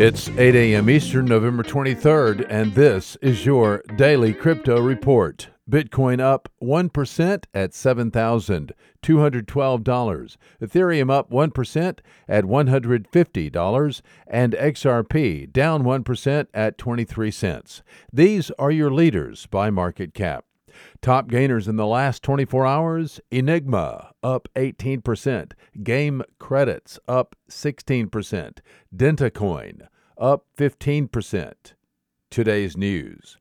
It's 8 a.m. Eastern, November 23rd, and this is your daily crypto report. Bitcoin up 1% at $7,212. Ethereum up 1% at $150. And XRP down 1% at 23 cents. These are your leaders by market cap. Top gainers in the last 24 hours Enigma up 18%, Game Credits up 16%, Dentacoin up 15%. Today's news.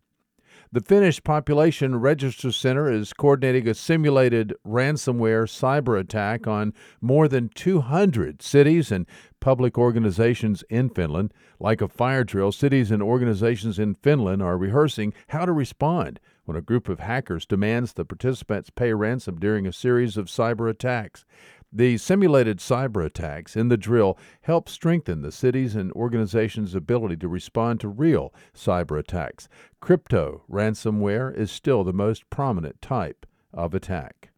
The Finnish Population Register Center is coordinating a simulated ransomware cyber attack on more than 200 cities and public organizations in Finland. Like a fire drill, cities and organizations in Finland are rehearsing how to respond when a group of hackers demands the participants pay ransom during a series of cyber attacks. The simulated cyber attacks in the drill help strengthen the city's and organizations' ability to respond to real cyber attacks. Crypto ransomware is still the most prominent type of attack.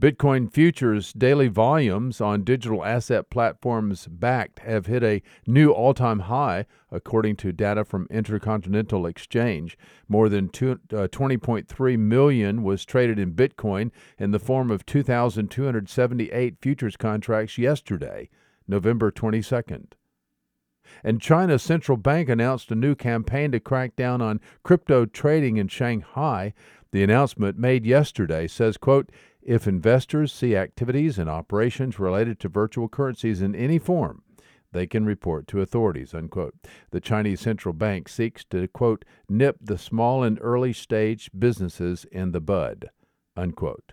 Bitcoin futures daily volumes on digital asset platforms Bakkt have hit a new all time high, according to data from Intercontinental Exchange. More than two, uh, 20.3 million was traded in Bitcoin in the form of 2,278 futures contracts yesterday, November 22nd. And China's central bank announced a new campaign to crack down on crypto trading in Shanghai. The announcement made yesterday says, quote, if investors see activities and operations related to virtual currencies in any form, they can report to authorities, unquote. The Chinese central bank seeks to, quote, nip the small and early stage businesses in the bud, unquote.